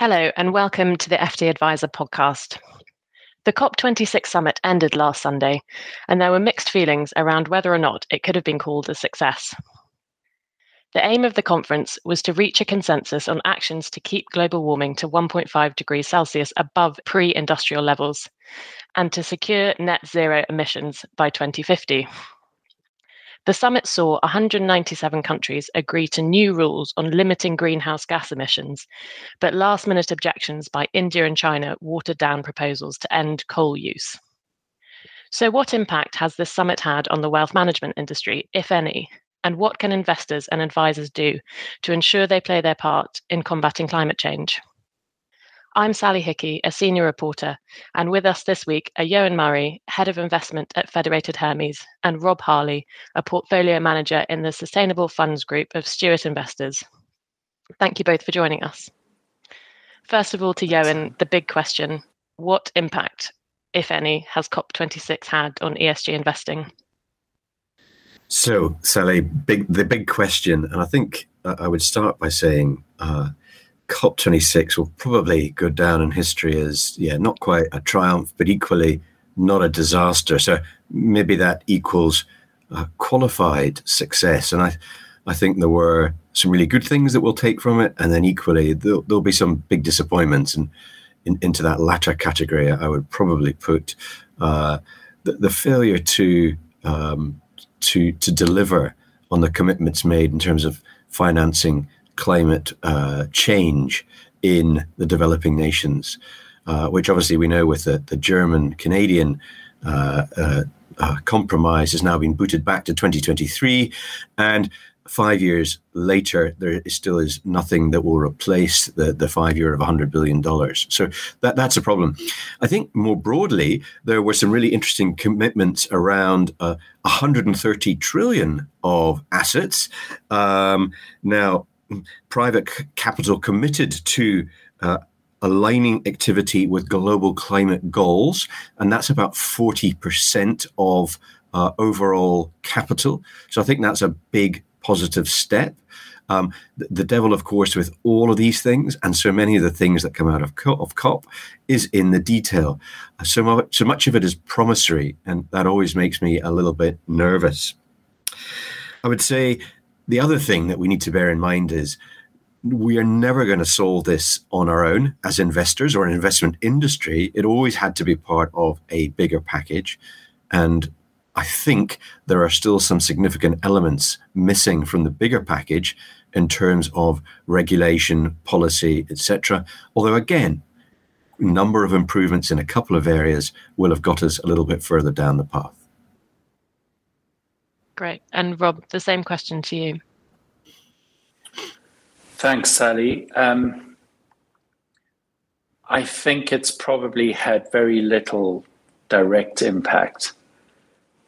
Hello, and welcome to the FT Advisor podcast. The COP26 summit ended last Sunday, and there were mixed feelings around whether or not it could have been called a success. The aim of the conference was to reach a consensus on actions to keep global warming to 1.5 degrees Celsius above pre industrial levels and to secure net zero emissions by 2050. The summit saw 197 countries agree to new rules on limiting greenhouse gas emissions, but last minute objections by India and China watered down proposals to end coal use. So, what impact has this summit had on the wealth management industry, if any? And what can investors and advisors do to ensure they play their part in combating climate change? I'm Sally Hickey, a senior reporter, and with us this week are Eoin Murray, head of investment at Federated Hermes, and Rob Harley, a portfolio manager in the Sustainable Funds Group of Stewart Investors. Thank you both for joining us. First of all, to Eoin, the big question what impact, if any, has COP26 had on ESG investing? So, Sally, big, the big question, and I think I would start by saying uh, COP26 will probably go down in history as, yeah, not quite a triumph, but equally not a disaster. So maybe that equals qualified success. And I, I think there were some really good things that we'll take from it, and then equally there'll, there'll be some big disappointments. And in, into that latter category, I would probably put uh, the, the, failure to um, to to deliver on the commitments made in terms of financing climate uh, change in the developing nations, uh, which obviously we know with the, the German Canadian uh, uh, uh, compromise has now been booted back to 2023. And five years later, there still is nothing that will replace the, the five year of $100 billion. So that, that's a problem. I think more broadly, there were some really interesting commitments around uh, 130 trillion of assets. Um, now, private capital committed to uh, aligning activity with global climate goals, and that's about 40% of uh, overall capital. So I think that's a big positive step. Um, the, the, devil, of course, with all of these things, and so many of the things that come out of COP, of COP is in the detail. So much, so much of it is promissory, and that always makes me a little bit nervous. I would say the other thing that we need to bear in mind is we are never going to solve this on our own as investors or an investment industry. It always had to be part of a bigger package. And I think there are still some significant elements missing from the bigger package in terms of regulation, policy, etc. Although, again, a number of improvements in a couple of areas will have got us a little bit further down the path. Great. And Rob, the same question to you. Thanks, Sally. Um, I think it's probably had very little direct impact.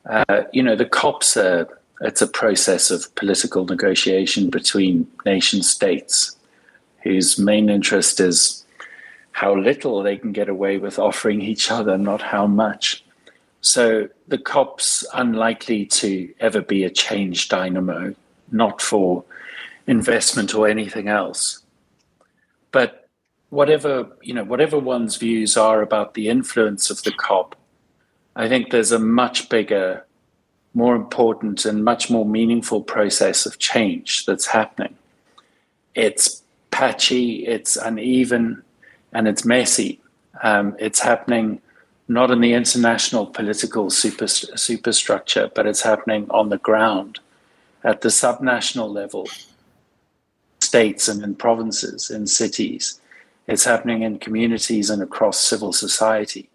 Uh, you know, the COPs are it's a process of political negotiation between nation states whose main interest is how little they can get away with offering each other, not how much. So the COP's unlikely to ever be a change dynamo, not for investment or anything else. But whatever you know, whatever one's views are about the influence of the COP, I think there's a much bigger, more important, and much more meaningful process of change that's happening. It's patchy, it's uneven, and it's messy. Um, it's happening not in the international political super, superstructure, but it's happening on the ground at the subnational level, states and in provinces, in cities. It's happening in communities and across civil society.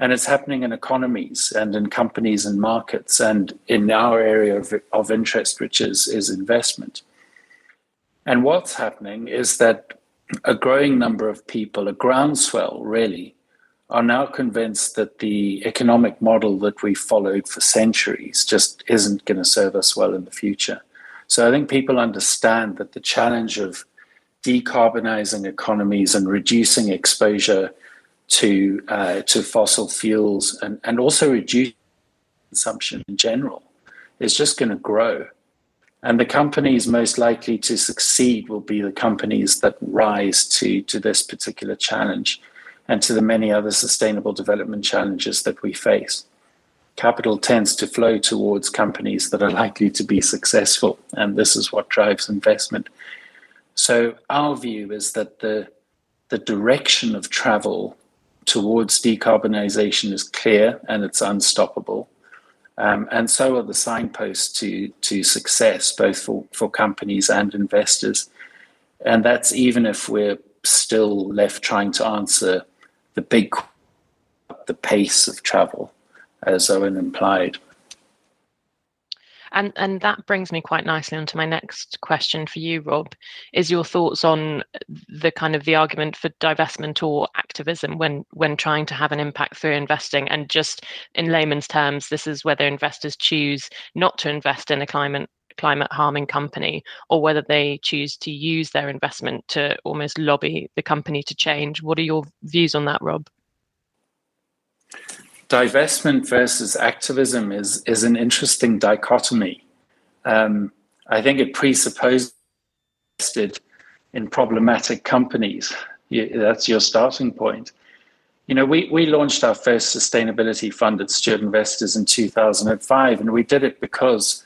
And it's happening in economies and in companies and markets and in our area of, of interest, which is, is investment. And what's happening is that a growing number of people, a groundswell really, are now convinced that the economic model that we followed for centuries just isn't going to serve us well in the future. So I think people understand that the challenge of decarbonizing economies and reducing exposure to uh, to fossil fuels and, and also reduce consumption in general is just going to grow. And the companies most likely to succeed will be the companies that rise to, to this particular challenge and to the many other sustainable development challenges that we face. Capital tends to flow towards companies that are likely to be successful, and this is what drives investment. So, our view is that the, the direction of travel towards decarbonization is clear and it's unstoppable. Um, and so are the signposts to, to success, both for, for companies and investors. And that's even if we're still left trying to answer the big, the pace of travel, as Eoin implied. And and that brings me quite nicely onto my next question for you, Rob. Is your thoughts on the kind of the argument for divestment or activism when when trying to have an impact through investing? And just in layman's terms, this is whether investors choose not to invest in a climate climate harming company or whether they choose to use their investment to almost lobby the company to change. What are your views on that, Rob? divestment versus activism is is an interesting dichotomy. Um, I think it presupposes in problematic companies. that's your starting point. You know, we, we launched our first sustainability fund at Stewart Investors in 2005, and we did it because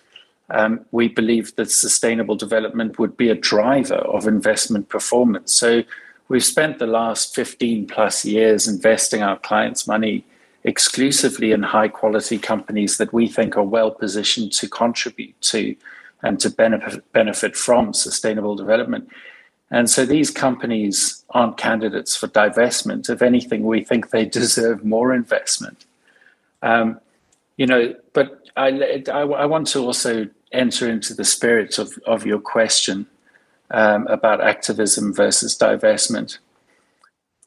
um, we believe that sustainable development would be a driver of investment performance. So we've spent the last 15 plus years investing our clients' money exclusively in high quality companies that we think are well positioned to contribute to and to benefit, benefit from sustainable development. And so these companies aren't candidates for divestment. If anything, we think they deserve more investment. Um, you know, but I, I, I, want to also enter into the spirit of, of your question um, about activism versus divestment.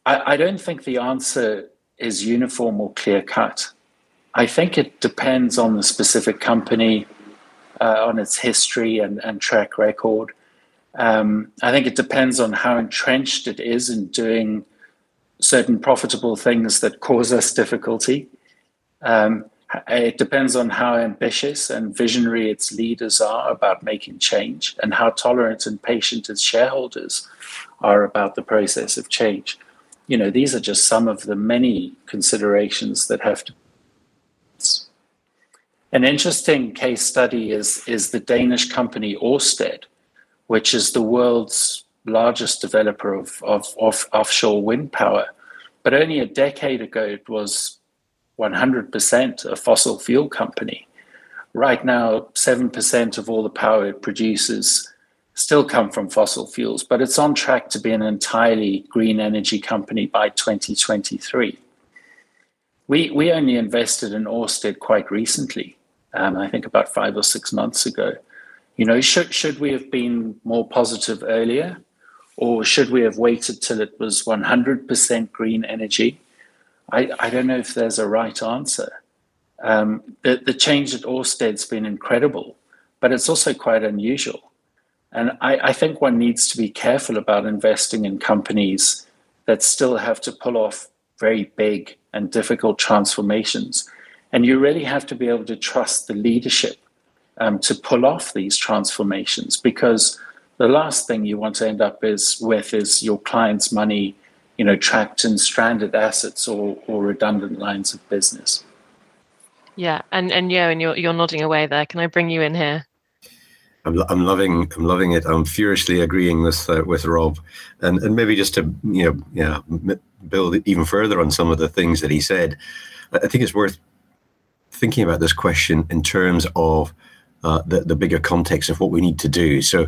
I, I don't think the answer is uniform or clear cut. I think it depends on the specific company, uh, on its history and, and track record. Um, I think it depends on how entrenched it is in doing certain profitable things that cause us difficulty. Um, Uh, it depends on how ambitious and visionary its leaders are about making change and how tolerant and patient its shareholders are about the process of change you know, these are just some of the many considerations that have to. An interesting case study is, is the Danish company Orsted, which is the world's largest developer of, of, of offshore wind power. But only a decade ago, it was 100% a fossil fuel company. Right now, 7% of all the power it produces still come from fossil fuels, but it's on track to be an entirely green energy company by 2023. We, we only invested in Orsted quite recently, um, I think about five or six months ago. You know, should, should we have been more positive earlier? Or should we have waited till it was 100% green energy? I, I don't know if there's a right answer. Um, the, the change at Orsted's been incredible, but it's also quite unusual. And I, I, think one needs to be careful about investing in companies that still have to pull off very big and difficult transformations. And you really have to be able to trust the leadership um, to pull off these transformations because the last thing you want to end up is with is your client's money, you know, trapped in stranded assets or, or redundant lines of business. Yeah, and and yeah, and you're you're nodding away there. Can I bring you in here? I'm, I'm loving I'm loving it. I'm furiously agreeing with uh, with Rob, and and maybe just to you know yeah build even further on some of the things that he said. I think it's worth thinking about this question in terms of uh, the the bigger context of what we need to do. So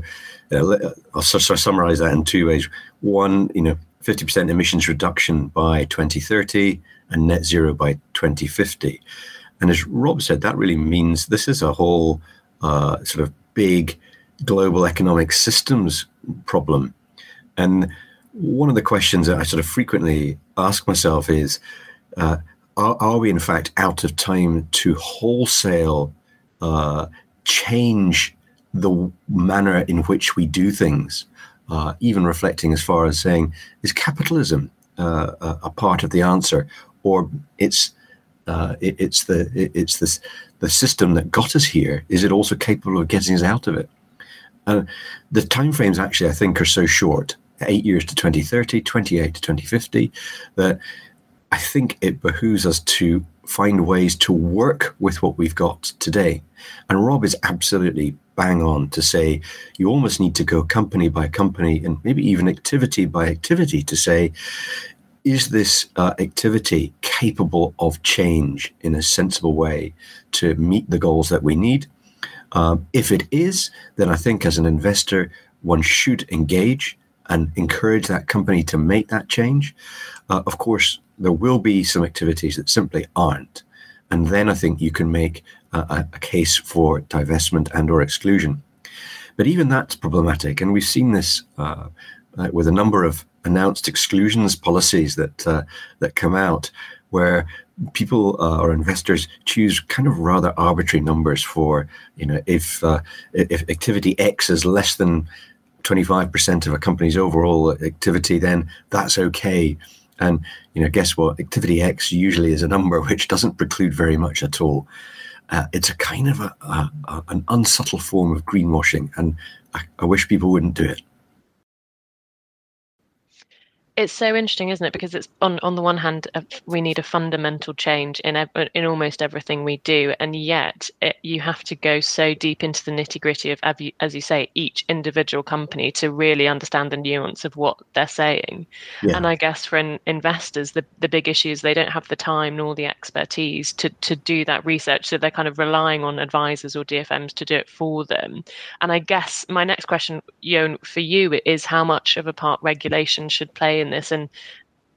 uh, I'll sort of summarize that in two ways. One, you know, 50% emissions reduction by 2030 and net zero by 2050. And as Rob said, that really means this is a whole uh, sort of big global economic systems problem. And one of the questions that I sort of frequently ask myself is uh, are, are, we in fact out of time to wholesale uh, change the manner in which we do things? Uh, even reflecting as far as saying, is capitalism uh, a, a, part of the answer, or it's uh, it, it's the it, it's this the system that got us here, is it also capable of getting us out of it? And the timeframes actually, I think, are so short. Eight years to 2030, 28 to 2050 that I think it behooves us to find ways to work with what we've got today. And Rob is absolutely bang on to say you almost need to go company by company and maybe even activity by activity to say, is this uh, activity capable of change in a sensible way to meet the goals that we need? Um, if it is, then I think as an investor, one should engage and encourage that company to make that change. Uh, of course, there will be some activities that simply aren't. And then I think you can make a, a case for divestment and or exclusion. But even that's problematic. And we've seen this uh, uh, with a number of announced exclusions policies that uh, that come out where people uh, or investors choose kind of rather arbitrary numbers for you know if uh, if activity X is less than 25% of a company's overall activity then that's okay and you know, guess what? Activity X usually is a number which doesn't preclude very much at all. Uh, it's a kind of a, a, a, an unsubtle form of greenwashing, and I, I wish people wouldn't do it it's so interesting, isn't it? Because it's on on the one hand, uh, we need a fundamental change in in almost everything we do, and yet it, you have to go so deep into the nitty gritty of, as you say, each individual company to really understand the nuance of what they're saying. Yeah. And I guess for in, investors, the the big issue is they don't have the time nor the expertise to to do that research, so they're kind of relying on advisors or DFMs to do it for them. And I guess my next question, Jon, for you is how much of a part regulation should play in this and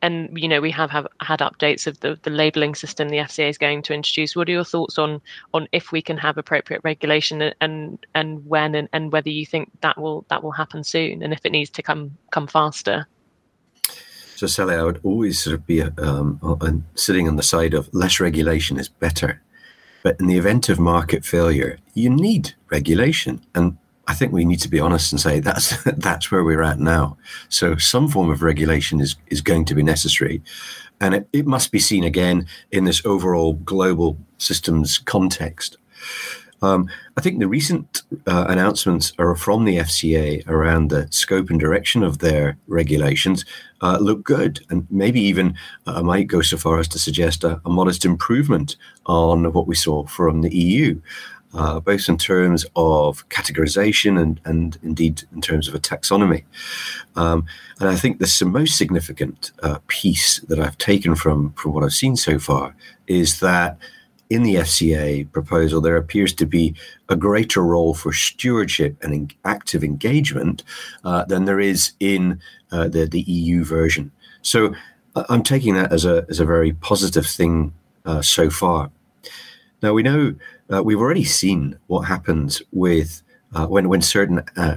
and you know we have, have had updates of the, the labeling system the FCA is going to introduce. What are your thoughts on on if we can have appropriate regulation and and when and, and whether you think that will that will happen soon and if it needs to come come faster? So Sally, I would always sort of be um, sitting on the side of less regulation is better, but in the event of market failure, you need regulation and I think we need to be honest and say that's that's where we're at now. So some form of regulation is is going to be necessary, and it, it must be seen again in this overall global systems context. Um, I think the recent uh, announcements are from the FCA around the scope and direction of their regulations uh, look good, and maybe even uh, I might go so far as to suggest a, a modest improvement on what we saw from the EU uh, both in terms of categorization and, and indeed in terms of a taxonomy. Um, and I think the most significant uh, piece that I've taken from, from what I've seen so far is that in the FCA proposal, there appears to be a greater role for stewardship and in active engagement uh, than there is in uh, the, the EU version. So uh, I'm taking that as a, as a very positive thing uh, so far. Now, we know uh, we've already seen what happens with uh, when when certain uh,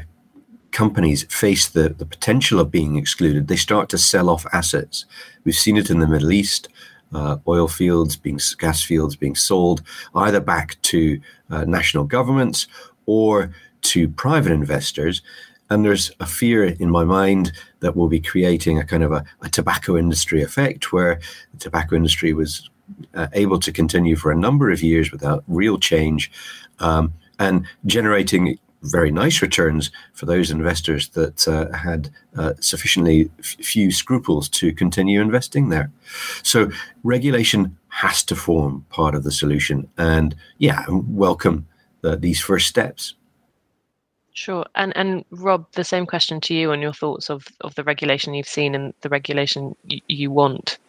companies face the, the potential of being excluded, they start to sell off assets. We've seen it in the Middle East, uh, oil fields being gas fields being sold either back to uh, national governments or to private investors. And there's a fear in my mind that we'll be creating a kind of a, a tobacco industry effect where the tobacco industry was uh, able to continue for a number of years without real change um, and generating very nice returns for those investors that uh, had uh, sufficiently f- few scruples to continue investing there. So regulation has to form part of the solution. And yeah, welcome these first steps. Sure. And and Rob, the same question to you on your thoughts of, of the regulation you've seen and the regulation y- you want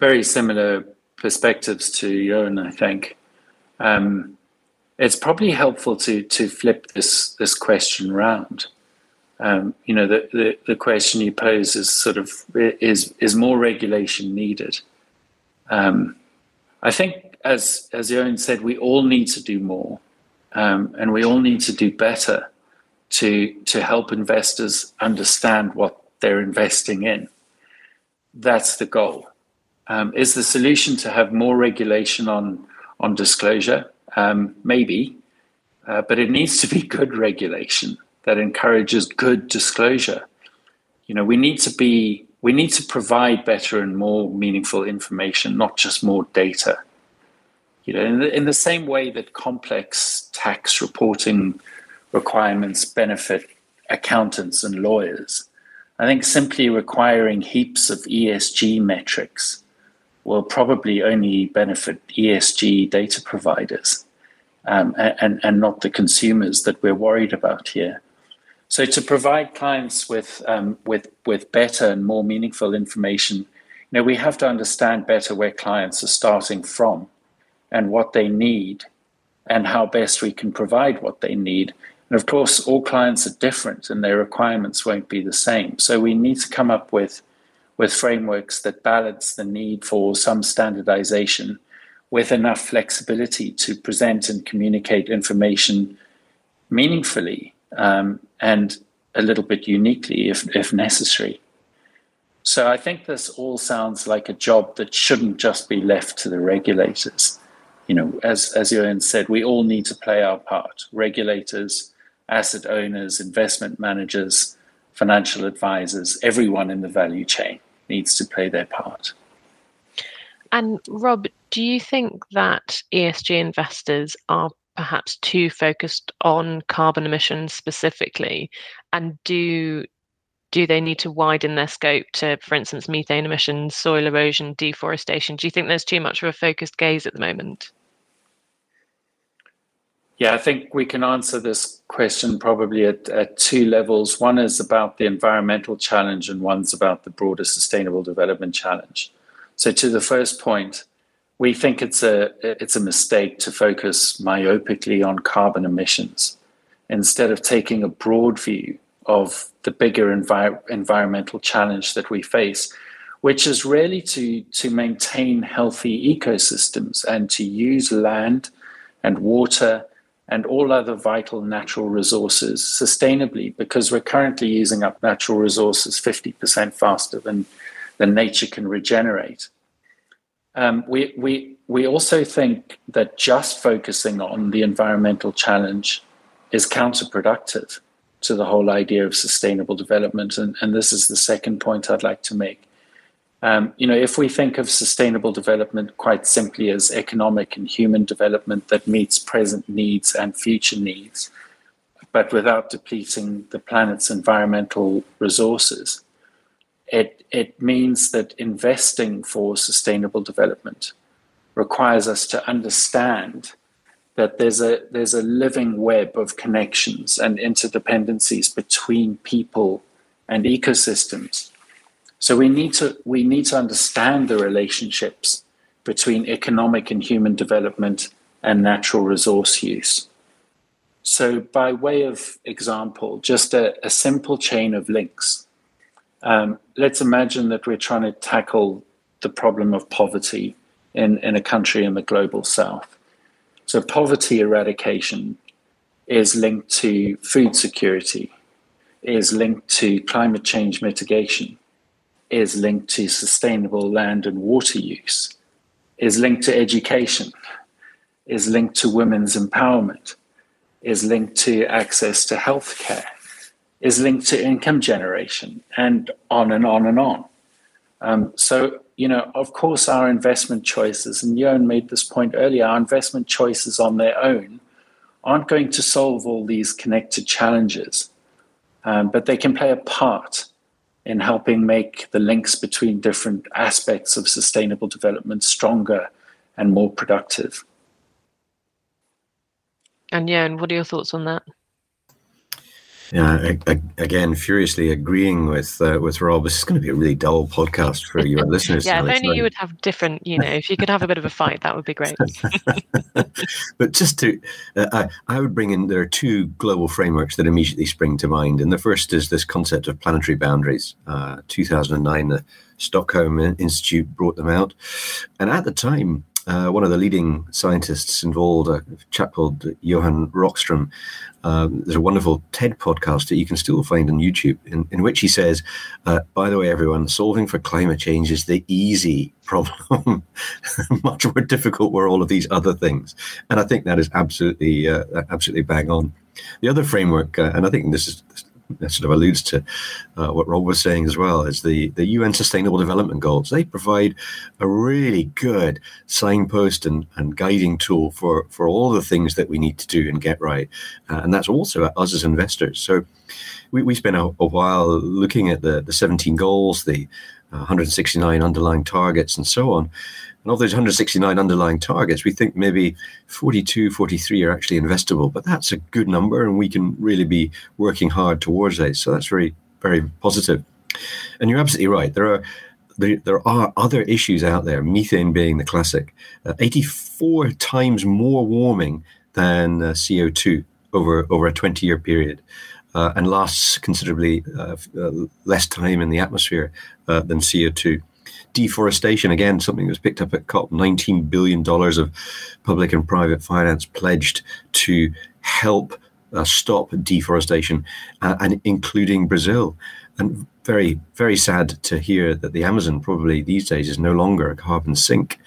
very similar perspectives to your own, I think. Um, it's probably helpful to to flip this this question around. Um, you know, the, the, the question you pose is sort of is is more regulation needed? Um, I think, as as Jon said, we all need to do more, um, and we all need to do better to to help investors understand what they're investing in. That's the goal. Um, is the solution to have more regulation on on disclosure? Um, maybe, uh, but it needs to be good regulation that encourages good disclosure. You know, we need to be we need to provide better and more meaningful information, not just more data. You know, in the, in the same way that complex tax reporting requirements benefit accountants and lawyers, I think simply requiring heaps of ESG metrics will probably only benefit ESG data providers um, and, and not the consumers that we're worried about here. So to provide clients with um, with with better and more meaningful information, you know, we have to understand better where clients are starting from and what they need and how best we can provide what they need. And of course, all clients are different and their requirements won't be the same. So we need to come up with with frameworks that balance the need for some standardization with enough flexibility to present and communicate information meaningfully um, and a little bit uniquely if, if necessary. So I think this all sounds like a job that shouldn't just be left to the regulators. You know, as as Johan said, we all need to play our part. Regulators, asset owners, investment managers, financial advisors, everyone in the value chain needs to play their part. And Rob, do you think that ESG investors are perhaps too focused on carbon emissions specifically? And do do they need to widen their scope to for instance methane emissions soil erosion deforestation? Do you think there's too much of a focused gaze at the moment yeah i think we can answer this question probably at, at two levels. One is about the environmental challenge and one's about the broader sustainable development challenge. So to the first point we think it's a it's a mistake to focus myopically on carbon emissions. Instead of taking a broad view of the bigger envir- environmental challenge that we face which is really to to maintain healthy ecosystems and to use land and water and all other vital natural resources sustainably because we're currently using up natural resources 50% faster than than nature can regenerate um, we, we, we also think that just focusing on the environmental challenge is counterproductive to the whole idea of sustainable development. And, and this is the second point I'd like to make. Um, you know, if we think of sustainable development quite simply as economic and human development that meets present needs and future needs, but without depleting the planet's environmental resources, it, it means that investing for sustainable development requires us to understand that there's a there's a living web of connections and interdependencies between people and ecosystems. So we need to we need to understand the relationships between economic and human development and natural resource use. So by way of example, just a, a simple chain of links um, let's imagine that we're trying to tackle the problem of poverty in, in a country in the global south. So, poverty eradication is linked to food security, is linked to climate change mitigation, is linked to sustainable land and water use, is linked to education, is linked to women's empowerment, is linked to access to healthcare is linked to income generation and on and on and on. Um, so, you know, of course, our investment choices, and Johan made this point earlier, our investment choices on their own aren't going to solve all these connected challenges, um, but they can play a part in helping make the links between different aspects of sustainable development stronger and more productive. And yeah, and what are your thoughts on that? Yeah, again, furiously agreeing with uh, with Rob. This is going to be a really dull podcast for your listeners. yeah, if only you would have different. You know, if you could have a bit of a fight, that would be great. but just to, uh, I, I would bring in. There are two global frameworks that immediately spring to mind, and the first is this concept of planetary boundaries. Uh, 2009, the Stockholm Institute brought them out, and at the time, uh, one of the leading scientists involved, a chap called Johan Rockström. Um, there's a wonderful TED podcast that you can still find on YouTube, in, in which he says, uh, "By the way, everyone, solving for climate change is the easy problem. Much more difficult were all of these other things." And I think that is absolutely, uh, absolutely bang on. The other framework, uh, and I think this is sort of alludes to uh, what Rob was saying as well, is the, the UN Sustainable Development Goals. They provide a really good signpost and, and guiding tool for, for all the things that we need to do and get right. Uh, and that's also us as investors. So we, we spent a, a while looking at the, the 17 goals, the 169 underlying targets, and so on. And of those 169 underlying targets, we think maybe 42, 43 are actually investable. But that's a good number, and we can really be working hard towards it. So that's very, very positive. And you're absolutely right. There are there, there are other issues out there, methane being the classic. Uh, 84 times more warming than uh, CO2 over, over a 20 year period. Uh, and lasts considerably uh, uh, less time in the atmosphere uh, than CO2 deforestation again something that was picked up at cop 19 billion dollars of public and private finance pledged to help uh, stop deforestation and including brazil. And very very sad to hear that the amazon probably these days is no longer a carbon sink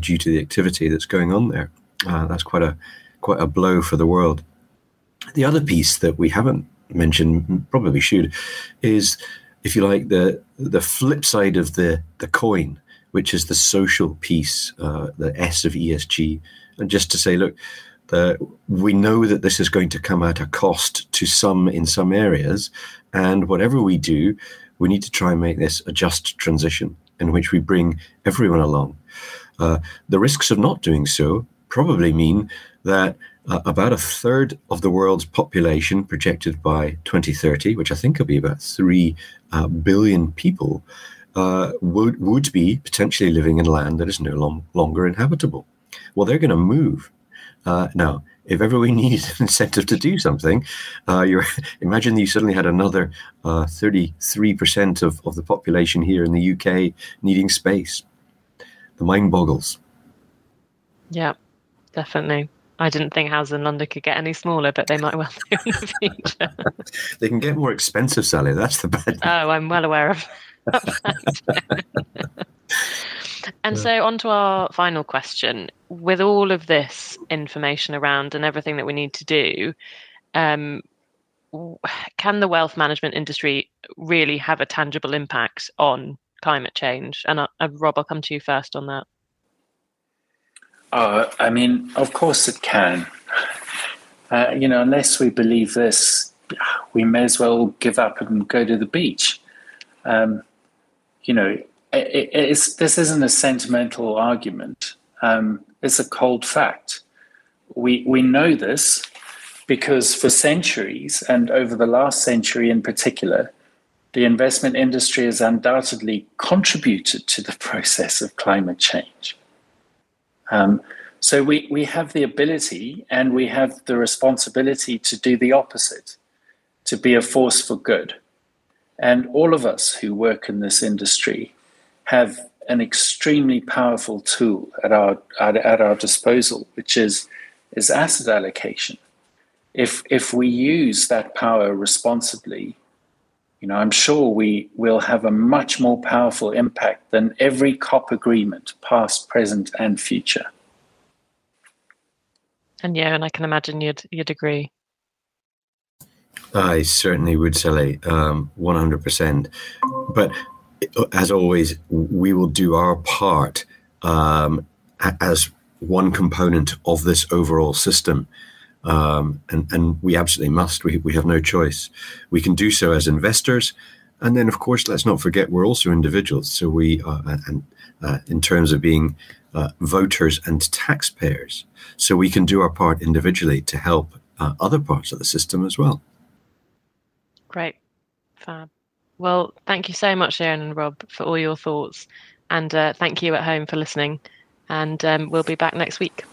due to the activity that's going on there. Uh, that's quite a quite a blow for the world the other piece that we haven't mentioned probably should is if you like, the the flip side of the the coin, which is the social piece, uh, the S of ESG, and just to say, look, the, we know that this is going to come at a cost to some in some areas, and whatever we do, we need to try and make this a just transition in which we bring everyone along. Uh, the risks of not doing so probably mean that uh, about a third of the world's population projected by 2030, which I think will be about 3 uh, billion people, uh, would, would be potentially living in land that is no long, longer inhabitable. Well, they're going to move. Uh, now, if ever we need an incentive to do something, uh, you imagine you suddenly had another 33% uh, of, of the population here in the UK needing space. The mind boggles. Yeah, definitely. I didn't think houses in London could get any smaller, but they might well do in the future. they can get more expensive, Sally. That's the bad. Oh, I'm well aware of that. and yeah. so, on to our final question. With all of this information around and everything that we need to do, um, can the wealth management industry really have a tangible impact on climate change? And uh, Rob, I'll come to you first on that. Uh, I mean, of course it can. Uh, you know, unless we believe this, we may as well give up and go to the beach. Um, you know, it, this isn't a sentimental argument. Um, it's a cold fact. We we know this because for centuries and over the last century in particular, the investment industry has undoubtedly contributed to the process of climate change. Um, so we, we have the ability and we have the responsibility to do the opposite, to be a force for good. And all of us who work in this industry have an extremely powerful tool at our at, at our disposal, which is is asset allocation. If if we use that power responsibly, you know, I'm sure we will have a much more powerful impact than every COP agreement, past, present, and future. And yeah, and I can imagine you'd you'd agree. I certainly would, Sally, um, one hundred percent. But as always, we will do our part um, as one component of this overall system. Um, and, and we absolutely must. We, we have no choice. We can do so as investors. And then, of course, let's not forget we're also individuals. So we, uh, and uh, in terms of being uh, voters and taxpayers, so we can do our part individually to help uh, other parts of the system as well. Great, fab. Well, thank you so much, Sharon and Rob, for all your thoughts, and uh, thank you at home for listening. And um, we'll be back next week.